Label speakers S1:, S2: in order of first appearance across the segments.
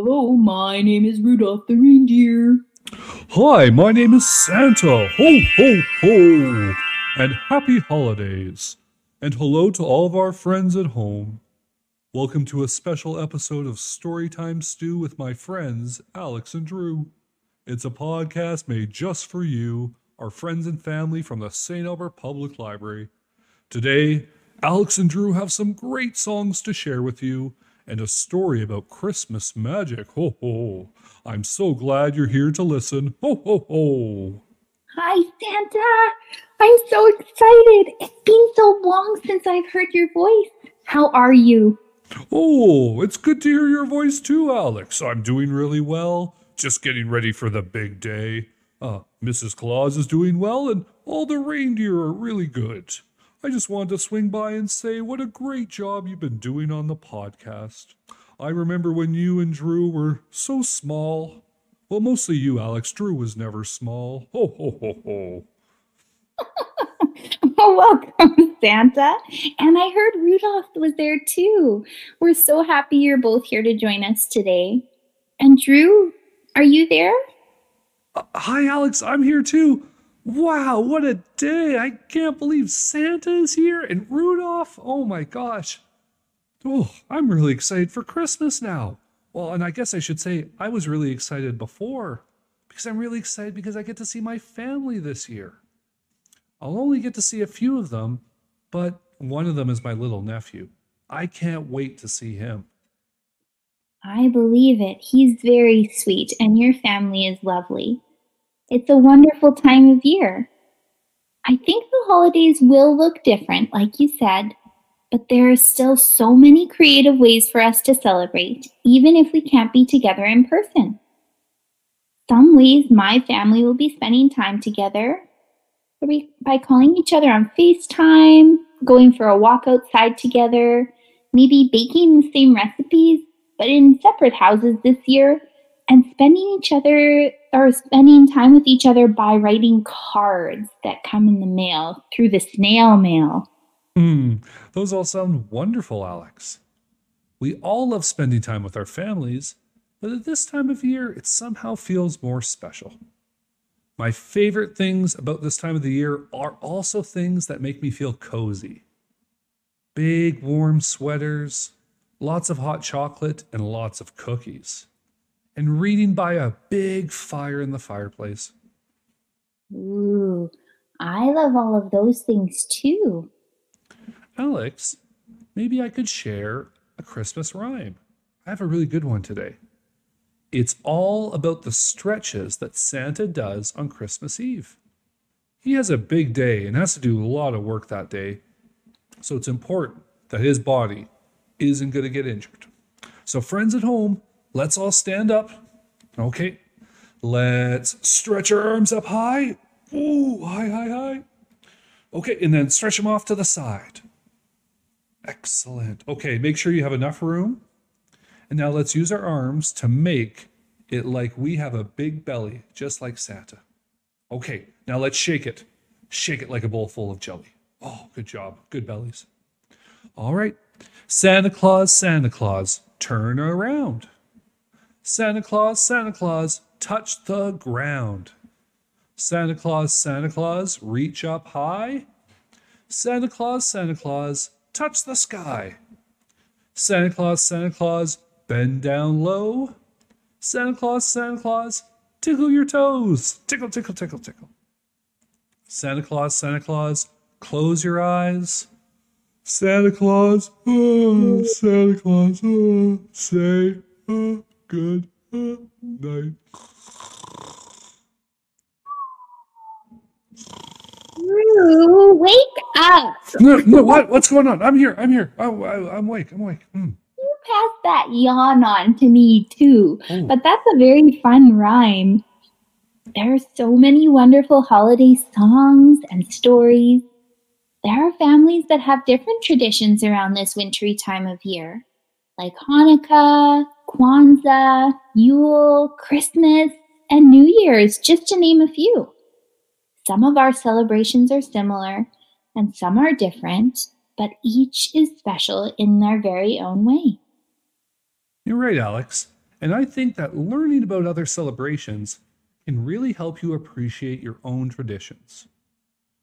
S1: Hello, my name is Rudolph the reindeer.
S2: Hi, my name is Santa. Ho, ho, ho. And happy holidays. And hello to all of our friends at home. Welcome to a special episode of Storytime Stew with my friends, Alex and Drew. It's a podcast made just for you, our friends and family from the St. Albert Public Library. Today, Alex and Drew have some great songs to share with you and a story about Christmas magic. Ho ho! I'm so glad you're here to listen. Ho ho ho!
S1: Hi, Santa. I'm so excited. It's been so long since I've heard your voice. How are you?
S2: Oh, it's good to hear your voice too, Alex. I'm doing really well. Just getting ready for the big day. Uh, Mrs. Claus is doing well, and all the reindeer are really good. I just wanted to swing by and say what a great job you've been doing on the podcast. I remember when you and Drew were so small. Well, mostly you, Alex. Drew was never small. Ho, ho, ho, ho.
S1: Oh, welcome, Santa. And I heard Rudolph was there too. We're so happy you're both here to join us today. And Drew, are you there?
S2: Uh, hi, Alex. I'm here too. Wow, what a day! I can't believe Santa is here and Rudolph. Oh my gosh. Oh, I'm really excited for Christmas now. Well, and I guess I should say I was really excited before because I'm really excited because I get to see my family this year. I'll only get to see a few of them, but one of them is my little nephew. I can't wait to see him.
S1: I believe it. He's very sweet, and your family is lovely. It's a wonderful time of year. I think the holidays will look different, like you said, but there are still so many creative ways for us to celebrate, even if we can't be together in person. Some ways my family will be spending time together by calling each other on FaceTime, going for a walk outside together, maybe baking the same recipes, but in separate houses this year and spending each other or spending time with each other by writing cards that come in the mail through the snail mail.
S2: Hmm, those all sound wonderful, Alex. We all love spending time with our families, but at this time of year, it somehow feels more special. My favorite things about this time of the year are also things that make me feel cozy. Big warm sweaters, lots of hot chocolate, and lots of cookies and reading by a big fire in the fireplace.
S1: Ooh, I love all of those things too.
S2: Alex, maybe I could share a Christmas rhyme. I have a really good one today. It's all about the stretches that Santa does on Christmas Eve. He has a big day and has to do a lot of work that day, so it's important that his body isn't going to get injured. So, friends at home, Let's all stand up. Okay. Let's stretch our arms up high. Ooh, high, high, high. Okay, and then stretch them off to the side. Excellent. Okay, make sure you have enough room. And now let's use our arms to make it like we have a big belly, just like Santa. Okay, now let's shake it. Shake it like a bowl full of jelly. Oh, good job. Good bellies. All right. Santa Claus, Santa Claus, turn around. Santa Claus, Santa Claus, touch the ground. Santa Claus, Santa Claus, reach up high. Santa Claus, Santa Claus, touch the sky. Santa Claus, Santa Claus, bend down low. Santa Claus, Santa Claus, tickle your toes. Tickle, tickle, tickle, tickle. Santa Claus, Santa Claus, close your eyes. Santa Claus, oh, Santa Claus, oh, say, oh good night.
S1: Drew, wake up.
S2: No, no, what? What's going on? I'm here. I'm here. Oh, I, I'm awake. I'm awake. Mm.
S1: You passed that yawn on to me too,
S2: Oh.
S1: but that's a very fun rhyme. There are so many wonderful holiday songs and stories. There are families that have different traditions around this wintry time of year, like Hanukkah, Kwanzaa, Yule, Christmas, and New Year's, just to name a few. Some of our celebrations are similar and some are different, but each is special in their very own way.
S2: You're right, Alex. And I think that learning about other celebrations can really help you appreciate your own traditions.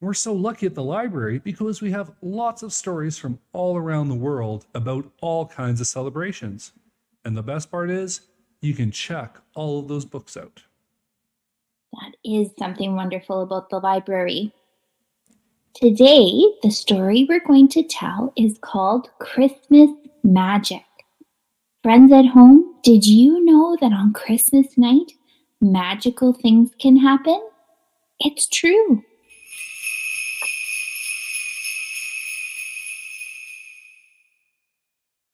S2: We're so lucky at the library because we have lots of stories from all around the world about all kinds of celebrations. And the best part is, you can check all of those books out.
S1: That is something wonderful about the library. Today, the story we're going to tell is called Christmas Magic. Friends at home, did you know that on Christmas night, magical things can happen? It's true.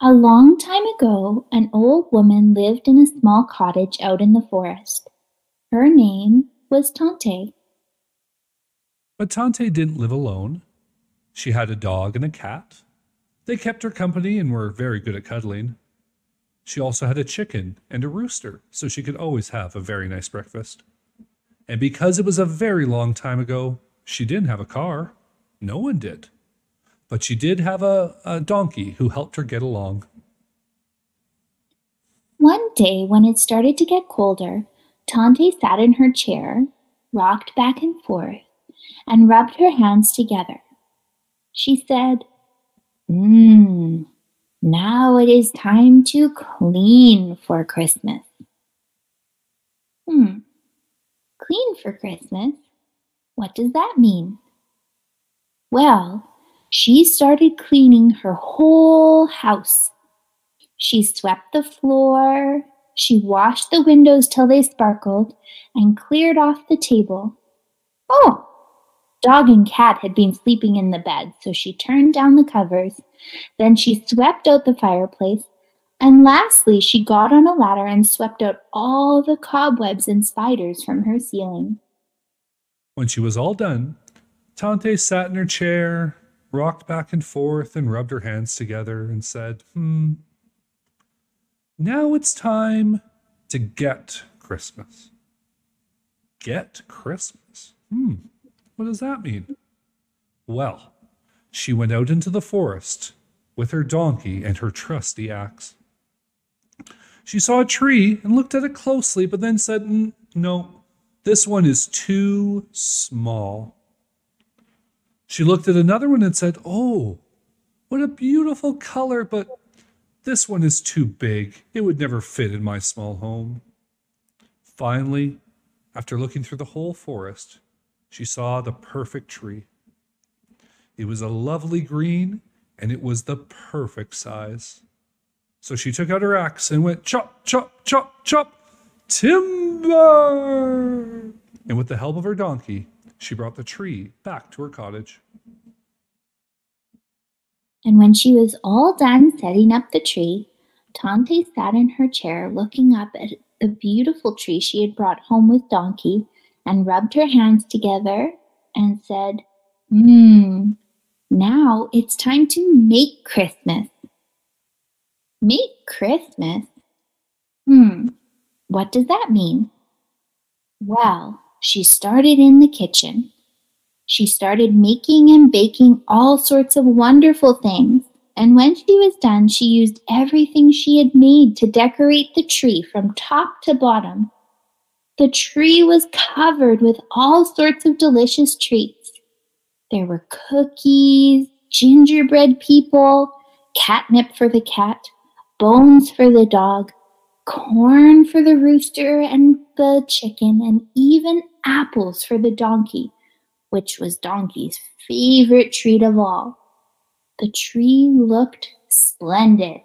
S1: A long time ago, an old woman lived in a small cottage out in the forest. Her name was Tante.
S2: But Tante didn't live alone. She had a dog and a cat. They kept her company and were very good at cuddling. She also had a chicken and a rooster, so she could always have a very nice breakfast. And because it was a very long time ago, she didn't have a car. No one did. But she did have a, a donkey who helped her get along.
S1: One day, when it started to get colder, Tante sat in her chair, rocked back and forth, and rubbed her hands together. She said, Mmm, now it is time to clean for Christmas. Hmm, clean for Christmas? What does that mean? Well, she started cleaning her whole house. She swept the floor, she washed the windows till they sparkled, and cleared off the table. Oh! Dog and cat had been sleeping in the bed, so she turned down the covers. Then she swept out the fireplace, and lastly she got on a ladder and swept out all the cobwebs and spiders from her ceiling.
S2: When she was all done, Tante sat in her chair, rocked back and forth and rubbed her hands together and said, Hmm, now it's time to get Christmas. Get Christmas? Hmm, what does that mean? Well, she went out into the forest with her donkey and her trusty axe. She saw a tree and looked at it closely, but then said, No, this one is too small. She looked at another one and said, Oh, what a beautiful color, but this one is too big. It would never fit in my small home. Finally, after looking through the whole forest, she saw the perfect tree. It was a lovely green and it was the perfect size. So she took out her axe and went chop, chop, chop, chop, timber! And with the help of her donkey, she brought the tree back to her cottage.
S1: And when she was all done setting up the tree, Tante sat in her chair looking up at the beautiful tree she had brought home with Donkey and rubbed her hands together and said, Hmm, now it's time to make Christmas. Make Christmas? Hmm, what does that mean? Well, she started in the kitchen. She started making and baking all sorts of wonderful things. And when she was done, she used everything she had made to decorate the tree from top to bottom. The tree was covered with all sorts of delicious treats. There were cookies, gingerbread people, catnip for the cat, bones for the dog, corn for the rooster and the chicken, and even apples for the donkey, which was Donkey's favorite treat of all. The tree looked splendid.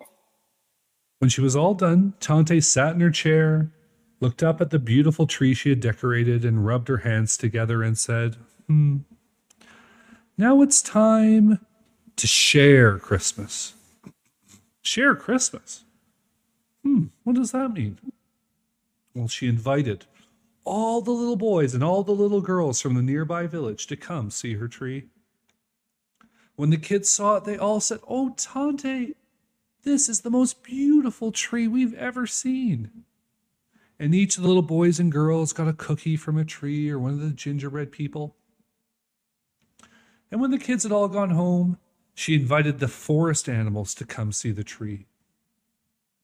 S2: When she was all done, Tante sat in her chair, looked up at the beautiful tree she had decorated, and rubbed her hands together and said, Hmm, now it's time to share Christmas. Share Christmas. Hmm, what does that mean? Well, she invited all the little boys and all the little girls from the nearby village to come see her tree. When the kids saw it, they all said, Oh, Tante, this is the most beautiful tree we've ever seen. And each of the little boys and girls got a cookie from a tree or one of the gingerbread people. And when the kids had all gone home, she invited the forest animals to come see the tree.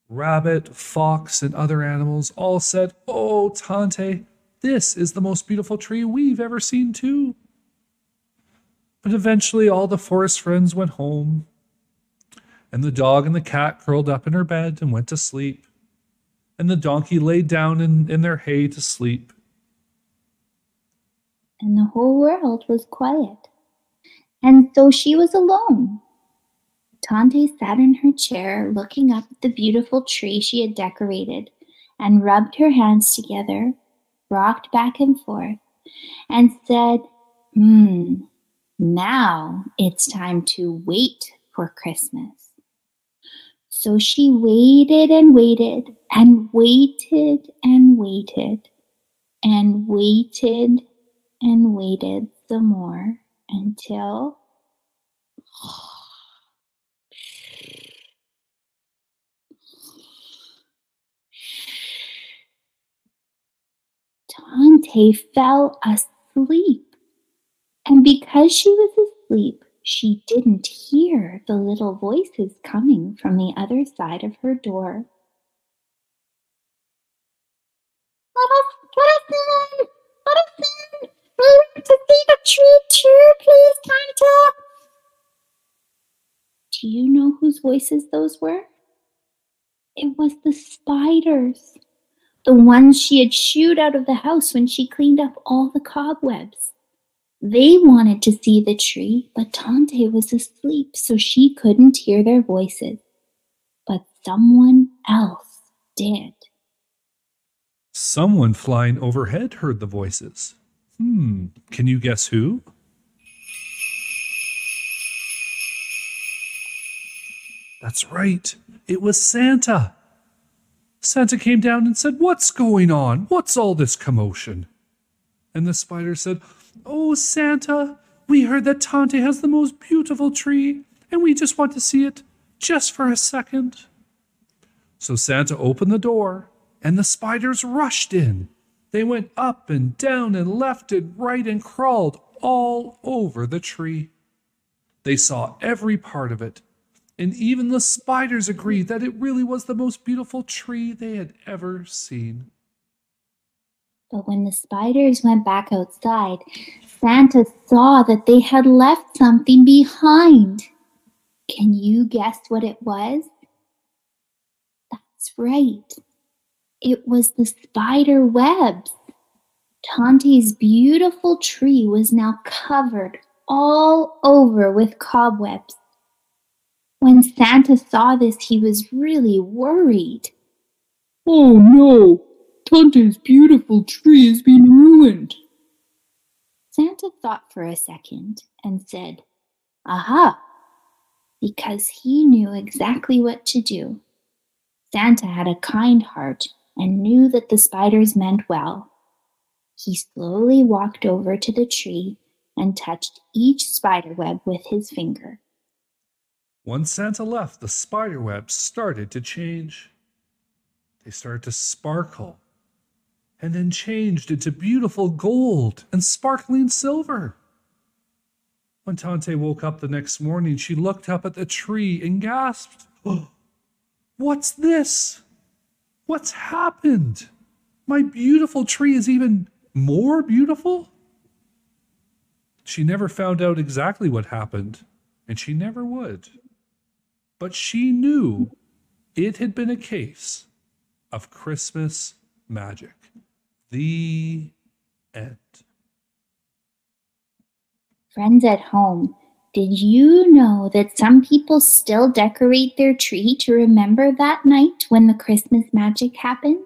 S2: Rabbit, fox, and other animals all said, Oh, Tante, this is the most beautiful tree we've ever seen, too. But eventually, all the forest friends went home, and the dog and the cat curled up in her bed and went to sleep, and the donkey laid down in, in their hay to sleep.
S1: And the whole world was quiet. And so she was alone. Tante sat in her chair looking up at the beautiful tree she had decorated and rubbed her hands together, rocked back and forth, and said, Hmm, now it's time to wait for Christmas. So she waited and waited and waited and waited and waited and waited some more until Tante fell asleep. And because she was asleep, she didn't hear the little voices coming from the other side of her door. Let us, let us in! Let us in! We want to see the tree too, please, Tante! Do you know whose voices those were? It was the spiders the ones she had shooed out of the house when she cleaned up all the cobwebs. They wanted to see the tree, but Tante was asleep, so she couldn't hear their voices. But someone else did.
S2: Someone flying overhead heard the voices. Hmm, can you guess who? That's right, it was Santa. Santa came down and said, What's going on? What's all this commotion? And the spider said, Oh, Santa, we heard that Tante has the most beautiful tree, and we just want to see it just for a second. So Santa opened the door, and the spiders rushed in. They went up and down and left and right and crawled all over the tree. They saw every part of it and even the spiders agreed that it really was the most beautiful tree they had ever seen.
S1: But when the spiders went back outside, Santa saw that they had left something behind. Can you guess what it was? That's right. It was the spider webs. Tante's beautiful tree was now covered all over with cobwebs. When Santa saw this, he was really worried.
S3: Oh no! Tante's beautiful tree has been ruined.
S1: Santa thought for a second and said, Aha! Because he knew exactly what to do. Santa had a kind heart and knew that the spiders meant well. He slowly walked over to the tree and touched each spider web with his finger.
S2: Once Santa left, the spider webs started to change. They started to sparkle and then changed into beautiful gold and sparkling silver. When Tante woke up the next morning, she looked up at the tree and gasped, oh, What's this? What's happened? My beautiful tree is even more beautiful? She never found out exactly what happened, and she never would. But she knew it had been a case of Christmas magic. The end.
S1: Friends at home, did you know that some people still decorate their tree to remember that night when the Christmas magic happened?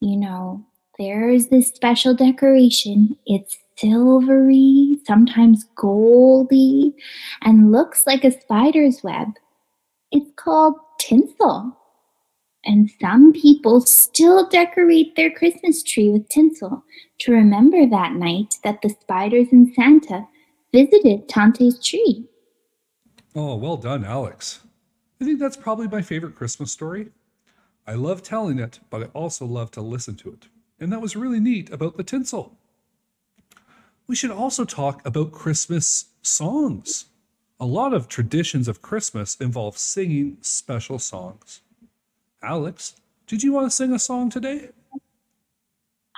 S1: You know, there's this special decoration. It's silvery, sometimes goldy, and looks like a spider's web. It's called tinsel. And some people still decorate their Christmas tree with tinsel to remember that night that the spiders and Santa visited Tante's tree.
S2: Oh, well done, Alex. I think that's probably my favorite Christmas story. I love telling it, but I also love to listen to it. And that was really neat about the tinsel we should also talk about Christmas songs. A lot of traditions of Christmas involve singing special songs. Alex, did you want to sing a song today?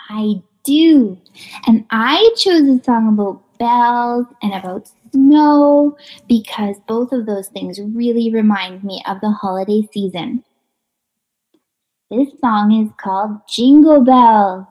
S1: I do. And I chose a song about bells and about snow because both of those things really remind me of the holiday season. This song is called Jingle Bells.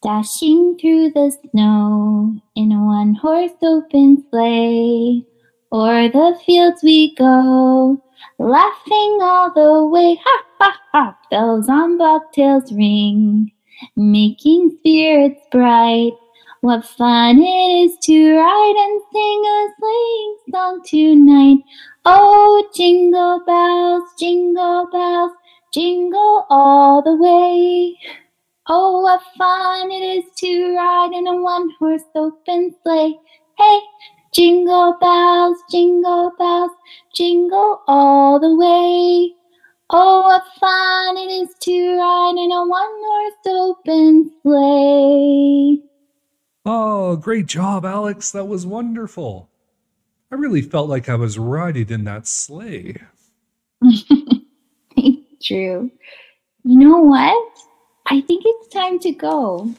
S1: Dashing through the snow in a one horse open sleigh. O'er the fields we go, laughing all the way. Ha ha ha! Bells on bobtails ring, making spirits bright. What fun it is to ride and sing a sleighing song tonight. Oh, jingle bells, jingle bells, jingle all the way. Oh, what fun it is to ride in a one horse open sleigh. Hey, jingle bells, jingle bells, jingle all the way. Oh, what fun it is to ride in a one horse open sleigh.
S2: Oh, great job, Alex. That was wonderful. I really felt like I was riding in that sleigh.
S1: True. You know what? I think it's time to go.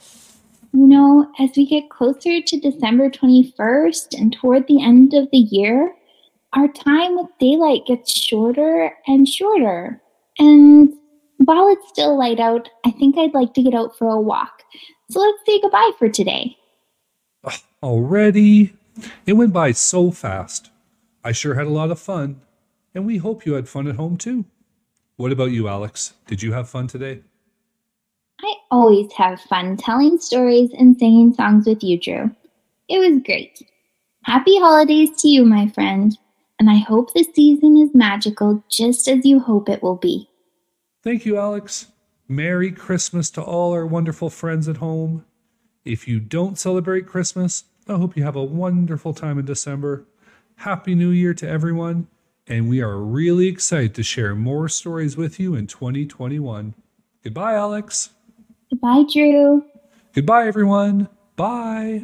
S1: You know, as we get closer to December 21st and toward the end of the year, our time with daylight gets shorter and shorter. And while it's still light out, I think I'd like to get out for a walk. So let's say goodbye for today.
S2: Already? It went by so fast. I sure had a lot of fun, and we hope you had fun at home too. What about you, Alex? Did you have fun today?
S1: Always have fun telling stories and singing songs with you, Drew. It was great. Happy holidays to you, my friend, and I hope the season is magical just as you hope it will be.
S2: Thank you, Alex. Merry Christmas to all our wonderful friends at home. If you don't celebrate Christmas, I hope you have a wonderful time in December. Happy New Year to everyone, and we are really excited to share more stories with you in 2021. Goodbye, Alex.
S1: Goodbye, Drew.
S2: Goodbye, everyone. Bye.